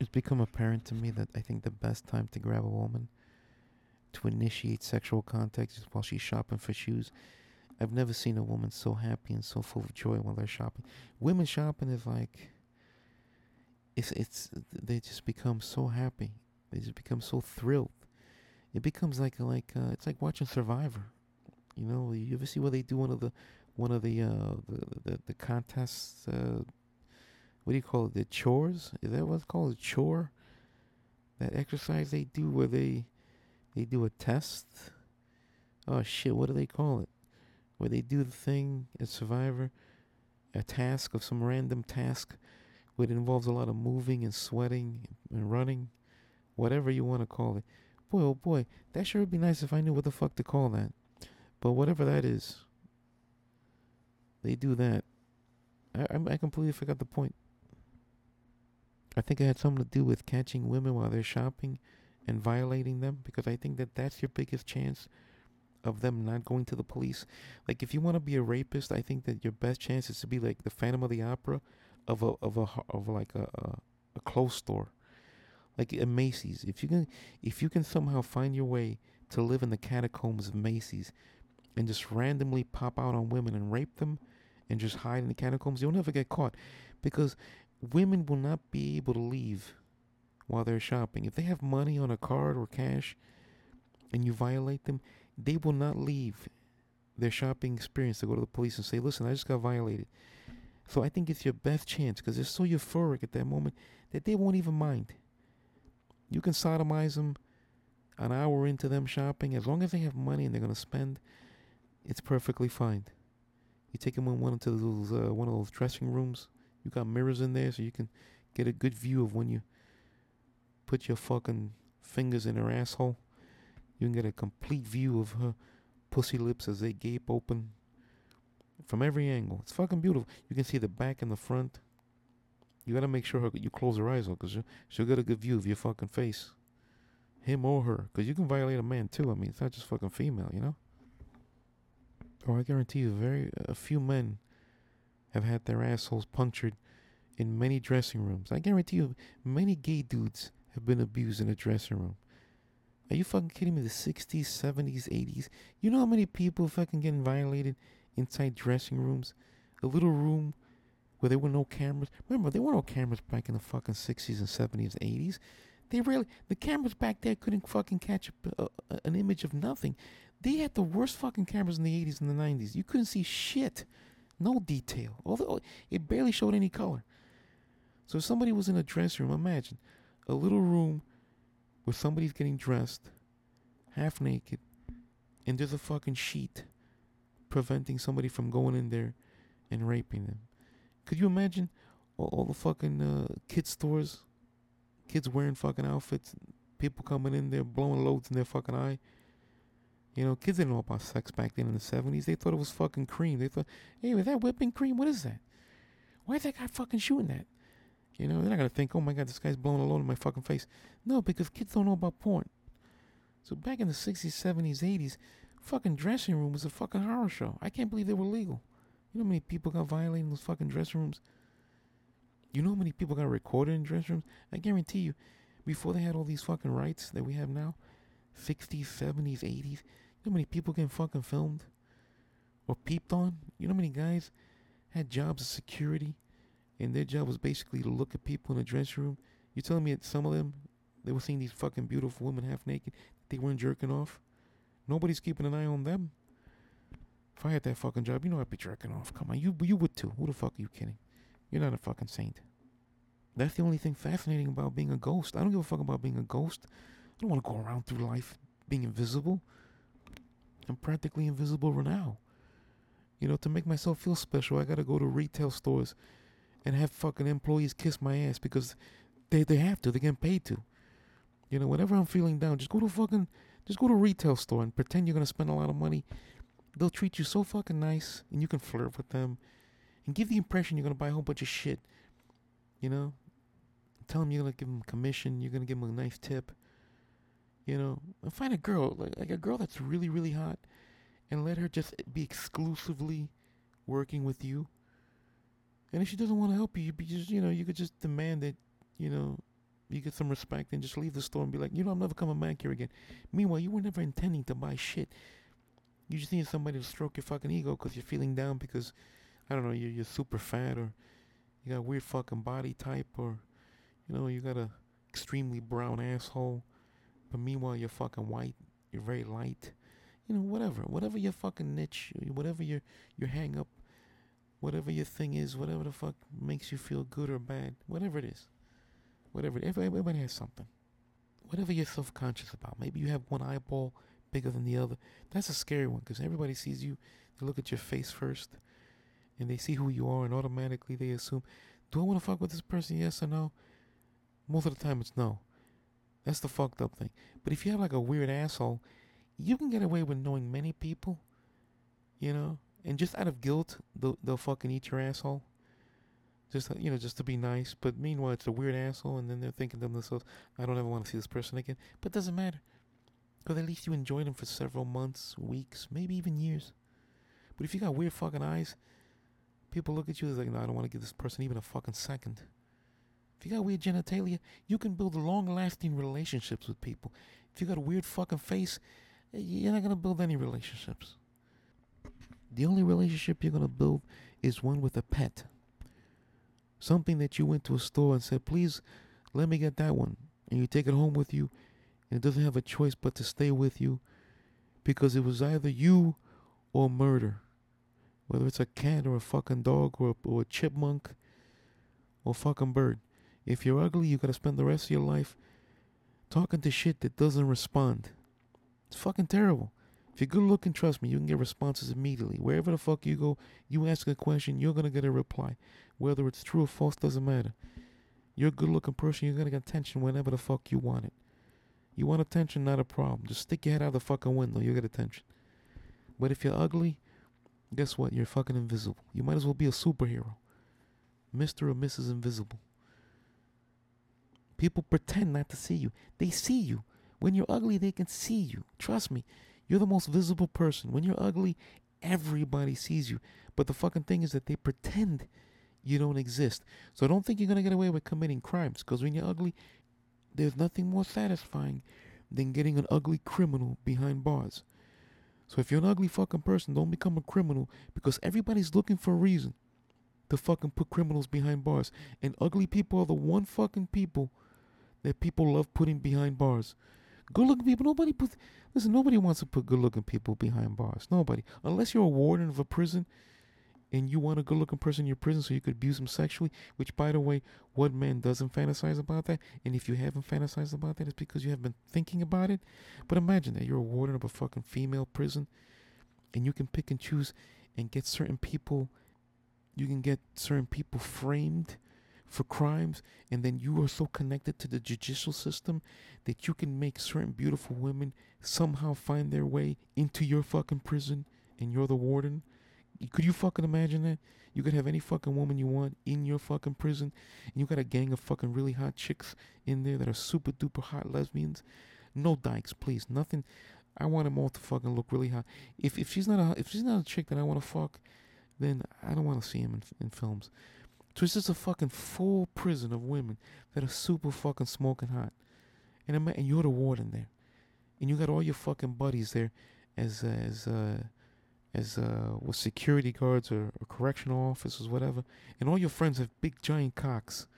It's become apparent to me that I think the best time to grab a woman to initiate sexual contact is while she's shopping for shoes. I've never seen a woman so happy and so full of joy while they're shopping. Women shopping is like it's it's they just become so happy. They just become so thrilled. It becomes like like uh, it's like watching Survivor. You know, you ever see where they do one of the one of the uh, the, the the contests? Uh, what do you call it? The chores? Is that what's called? A chore? That exercise they do where they they do a test. Oh shit! What do they call it? Where they do the thing as Survivor, a task of some random task, where it involves a lot of moving and sweating and running, whatever you want to call it. Boy, oh boy, that sure would be nice if I knew what the fuck to call that. But whatever that is, they do that. I, I completely forgot the point. I think it had something to do with catching women while they're shopping and violating them because I think that that's your biggest chance of them not going to the police. Like if you want to be a rapist, I think that your best chance is to be like the Phantom of the Opera of a of a of like a a, a clothes store, like a Macy's. If you can if you can somehow find your way to live in the catacombs of Macy's and just randomly pop out on women and rape them and just hide in the catacombs, you'll never get caught because women will not be able to leave while they're shopping. If they have money on a card or cash and you violate them, they will not leave their shopping experience to go to the police and say, listen, I just got violated. So I think it's your best chance because they're so euphoric at that moment that they won't even mind. You can sodomize them an hour into them shopping. As long as they have money and they're going to spend, it's perfectly fine. You take them in one into those uh, one of those dressing rooms. You got mirrors in there so you can get a good view of when you put your fucking fingers in her asshole. You can get a complete view of her pussy lips as they gape open from every angle. It's fucking beautiful. You can see the back and the front. You gotta make sure her, you close her eyes though, cause she'll, she'll get a good view of your fucking face, him or her. Cause you can violate a man too. I mean, it's not just fucking female, you know. Or oh, I guarantee you, very a few men have had their assholes punctured in many dressing rooms. I guarantee you, many gay dudes have been abused in a dressing room. Are you fucking kidding me? The 60s, 70s, 80s. You know how many people fucking getting violated inside dressing rooms? A little room where there were no cameras. Remember, there were no cameras back in the fucking 60s and 70s and 80s. They really, the cameras back there couldn't fucking catch a, a, an image of nothing. They had the worst fucking cameras in the 80s and the 90s. You couldn't see shit. No detail. Although it barely showed any color. So if somebody was in a dressing room, imagine a little room where somebody's getting dressed, half naked, and there's a fucking sheet preventing somebody from going in there and raping them. Could you imagine all, all the fucking uh, kid stores, kids wearing fucking outfits, people coming in there blowing loads in their fucking eye? You know, kids didn't know about sex back then in the 70s. They thought it was fucking cream. They thought, hey, is that whipping cream? What is that? Why is that guy fucking shooting that? You know, they're not gonna think, oh my god, this guy's blowing a load in my fucking face. No, because kids don't know about porn. So back in the 60s, 70s, 80s, fucking dressing room was a fucking horror show. I can't believe they were legal. You know how many people got violated in those fucking dressing rooms? You know how many people got recorded in dressing rooms? I guarantee you, before they had all these fucking rights that we have now, 60s, 70s, 80s, you know how many people getting fucking filmed or peeped on? You know how many guys had jobs of security and their job was basically to look at people in the dressing room. You telling me that some of them they were seeing these fucking beautiful women half naked, they weren't jerking off? Nobody's keeping an eye on them. If I had that fucking job, you know I'd be jerking off. Come on, you you would too. Who the fuck are you kidding? You're not a fucking saint. That's the only thing fascinating about being a ghost. I don't give a fuck about being a ghost. I don't want to go around through life being invisible. I'm practically invisible right now. You know, to make myself feel special, I gotta go to retail stores and have fucking employees kiss my ass because they they have to. They're getting paid to. You know, whenever I'm feeling down, just go to fucking, just go to a retail store and pretend you're gonna spend a lot of money. They'll treat you so fucking nice, and you can flirt with them, and give the impression you're gonna buy a whole bunch of shit. You know, tell them you're gonna give them commission. You're gonna give them a nice tip. You know, and find a girl like, like a girl that's really really hot, and let her just be exclusively working with you and if she doesn't want to help you, you just you know you could just demand that you know you get some respect, and just leave the store and be like, you know, I'm never coming back here again. Meanwhile, you were never intending to buy shit. You just need somebody to stroke your fucking ego because you're feeling down because, I don't know, you're, you're super fat or you got a weird fucking body type or, you know, you got a extremely brown asshole. But meanwhile, you're fucking white. You're very light. You know, whatever. Whatever your fucking niche, whatever your, your hang up, whatever your thing is, whatever the fuck makes you feel good or bad, whatever it is. Whatever. Everybody has something. Whatever you're self conscious about. Maybe you have one eyeball bigger than the other. That's a scary one because everybody sees you. They look at your face first and they see who you are and automatically they assume, do I want to fuck with this person? Yes or no? Most of the time it's no. That's the fucked up thing. But if you have like a weird asshole, you can get away with knowing many people, you know, and just out of guilt, they'll, they'll fucking eat your asshole. Just uh, you know, just to be nice. But meanwhile, it's a weird asshole, and then they're thinking to themselves, "I don't ever want to see this person again." But it doesn't matter, because at least you enjoyed them for several months, weeks, maybe even years. But if you got weird fucking eyes, people look at you as like, "No, I don't want to give this person even a fucking second. If you got weird genitalia, you can build long-lasting relationships with people. If you got a weird fucking face, you're not gonna build any relationships. The only relationship you're gonna build is one with a pet. Something that you went to a store and said, please let me get that one. And you take it home with you, and it doesn't have a choice but to stay with you because it was either you or murder. Whether it's a cat or a fucking dog or a, or a chipmunk or a fucking bird. If you're ugly, you gotta spend the rest of your life talking to shit that doesn't respond. It's fucking terrible. If you're good looking, trust me, you can get responses immediately. Wherever the fuck you go, you ask a question, you're gonna get a reply. Whether it's true or false doesn't matter. You're a good looking person, you're gonna get attention whenever the fuck you want it. You want attention, not a problem. Just stick your head out the fucking window, you'll get attention. But if you're ugly, guess what? You're fucking invisible. You might as well be a superhero. Mr. or Mrs. Invisible. People pretend not to see you. They see you. When you're ugly, they can see you. Trust me. You're the most visible person. When you're ugly, everybody sees you. But the fucking thing is that they pretend you don't exist. So don't think you're going to get away with committing crimes because when you're ugly, there's nothing more satisfying than getting an ugly criminal behind bars. So if you're an ugly fucking person, don't become a criminal because everybody's looking for a reason to fucking put criminals behind bars. And ugly people are the one fucking people that people love putting behind bars. Good looking people, nobody put listen, nobody wants to put good looking people behind bars. Nobody. Unless you're a warden of a prison and you want a good looking person in your prison so you could abuse them sexually, which by the way, what man doesn't fantasize about that? And if you haven't fantasized about that, it's because you have been thinking about it. But imagine that you're a warden of a fucking female prison and you can pick and choose and get certain people you can get certain people framed for crimes and then you are so connected to the judicial system that you can make certain beautiful women somehow find their way into your fucking prison and you're the warden could you fucking imagine that? You could have any fucking woman you want in your fucking prison, and you got a gang of fucking really hot chicks in there that are super duper hot lesbians. No dykes, please. Nothing. I want them all to fucking look really hot. If if she's not a if she's not a chick that I want to fuck, then I don't want to see him in, in films. So it's just a fucking full prison of women that are super fucking smoking hot, and I'm, and you're the warden there, and you got all your fucking buddies there, as as uh, as uh, with security guards or, or, correctional officers, whatever, and all your friends have big giant cocks.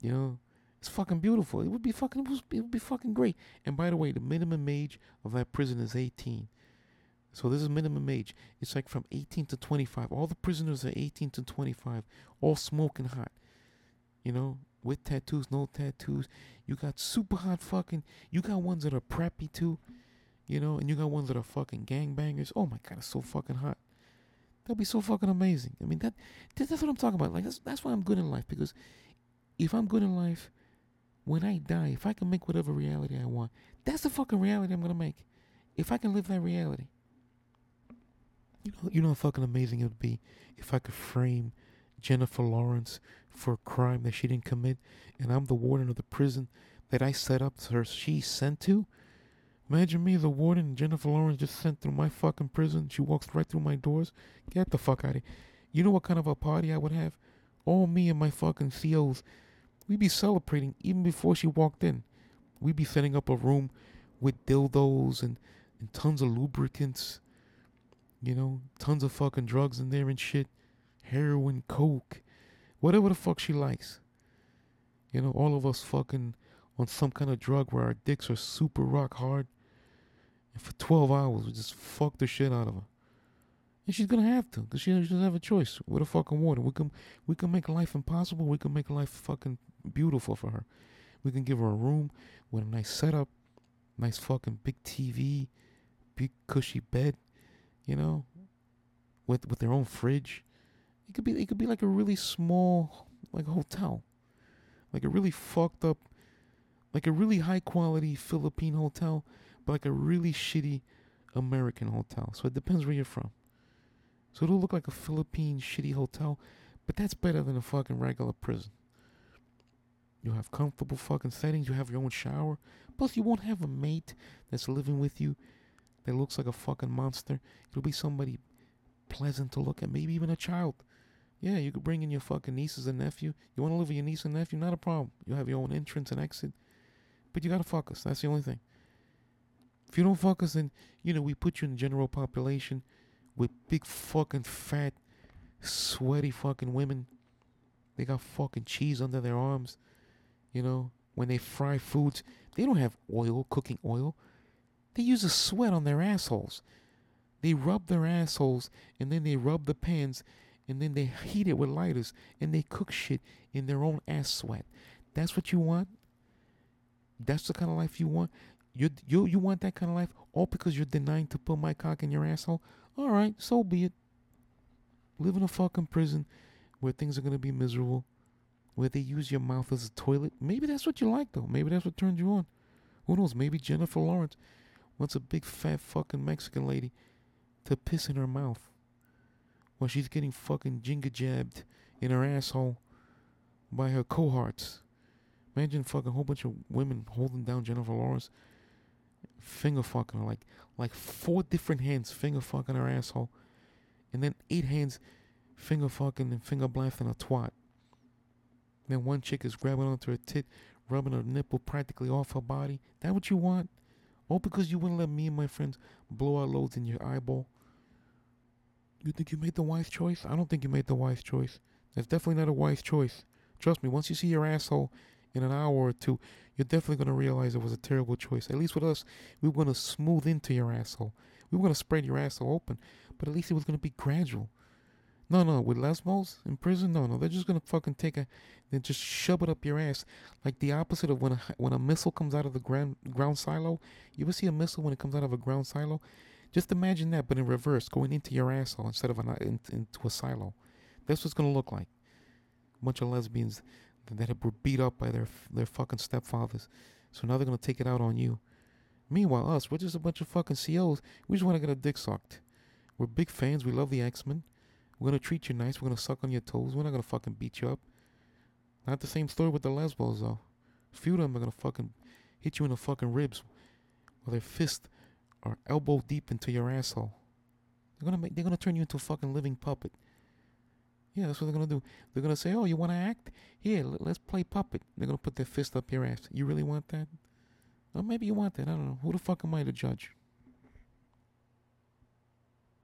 You know, it's fucking beautiful. It would be fucking. It would be fucking great. And by the way, the minimum age of that prison is 18. So this is minimum age. It's like from 18 to 25. All the prisoners are 18 to 25, all smoking hot. You know, with tattoos, no tattoos. You got super hot fucking. You got ones that are preppy too. You know, and you got ones that are fucking gangbangers. Oh my god, it's so fucking hot. That'd be so fucking amazing. I mean, that that's what I'm talking about. Like that's that's why I'm good in life because if I'm good in life, when I die, if I can make whatever reality I want, that's the fucking reality I'm gonna make. If I can live that reality, you know, you know how fucking amazing it would be if I could frame Jennifer Lawrence for a crime that she didn't commit, and I'm the warden of the prison that I set up her. She sent to. Imagine me, the warden, Jennifer Lawrence just sent through my fucking prison. She walks right through my doors. Get the fuck out of here. You know what kind of a party I would have? All me and my fucking COs We'd be celebrating even before she walked in. We'd be setting up a room with dildos and, and tons of lubricants, you know, tons of fucking drugs in there and shit, heroin, coke, whatever the fuck she likes. You know, all of us fucking on some kind of drug where our dicks are super rock hard. And for 12 hours, we just fuck the shit out of her. And she's gonna have to, cause she doesn't have a choice with a fucking water. We can we can make life impossible. We can make life fucking beautiful for her. We can give her a room with a nice setup, nice fucking big TV, big cushy bed, you know, with with their own fridge. It could be it could be like a really small like hotel, like a really fucked up, like a really high quality Philippine hotel, but like a really shitty American hotel. So it depends where you're from. So it'll look like a Philippine shitty hotel, but that's better than a fucking regular prison. You'll have comfortable fucking settings. You have your own shower. Plus, you won't have a mate that's living with you that looks like a fucking monster. It'll be somebody pleasant to look at, maybe even a child. Yeah, you could bring in your fucking nieces and nephew. You want to live with your niece and nephew? Not a problem. You have your own entrance and exit. But you gotta fuck us. That's the only thing. If you don't fuck us, then, you know, we put you in the general population with big fucking fat, sweaty fucking women. They got fucking cheese under their arms. You know, when they fry foods, they don't have oil, cooking oil. They use a sweat on their assholes. They rub their assholes and then they rub the pans and then they heat it with lighters and they cook shit in their own ass sweat. That's what you want? That's the kind of life you want? You you you want that kind of life all because you're denying to put my cock in your asshole? All right, so be it. Live in a fucking prison where things are gonna be miserable, where they use your mouth as a toilet. Maybe that's what you like though. Maybe that's what turns you on. Who knows? Maybe Jennifer Lawrence wants a big fat fucking Mexican lady to piss in her mouth while she's getting fucking jinga jabbed in her asshole by her cohorts. Imagine fucking a whole bunch of women holding down Jennifer Lawrence, finger fucking her, like like four different hands finger fucking her asshole, and then eight hands finger fucking and finger blasting a twat. Then one chick is grabbing onto her tit, rubbing her nipple practically off her body. That what you want? All because you wouldn't let me and my friends blow our loads in your eyeball. You think you made the wise choice? I don't think you made the wise choice. That's definitely not a wise choice. Trust me, once you see your asshole in an hour or two, you're definitely going to realize it was a terrible choice. At least with us, we were going to smooth into your asshole. We were going to spread your asshole open, but at least it was going to be gradual. No, no, with lesbos in prison, no, no, they're just gonna fucking take a, they just shove it up your ass, like the opposite of when a when a missile comes out of the ground ground silo. You ever see a missile when it comes out of a ground silo? Just imagine that, but in reverse, going into your asshole instead of an, uh, in, into a silo. That's what's gonna look like. A bunch of lesbians that were beat up by their their fucking stepfathers, so now they're gonna take it out on you. Meanwhile, us, we're just a bunch of fucking COs. We just want to get a dick sucked. We're big fans. We love the X Men. We're gonna treat you nice. We're gonna suck on your toes. We're not gonna fucking beat you up. Not the same story with the lesbos though. A few of them are gonna fucking hit you in the fucking ribs while their fist are elbow deep into your asshole. They're gonna make. They're gonna turn you into a fucking living puppet. Yeah, that's what they're gonna do. They're gonna say, "Oh, you want to act? Here, let's play puppet." They're gonna put their fist up your ass. You really want that? Or maybe you want that. I don't know. Who the fuck am I to judge?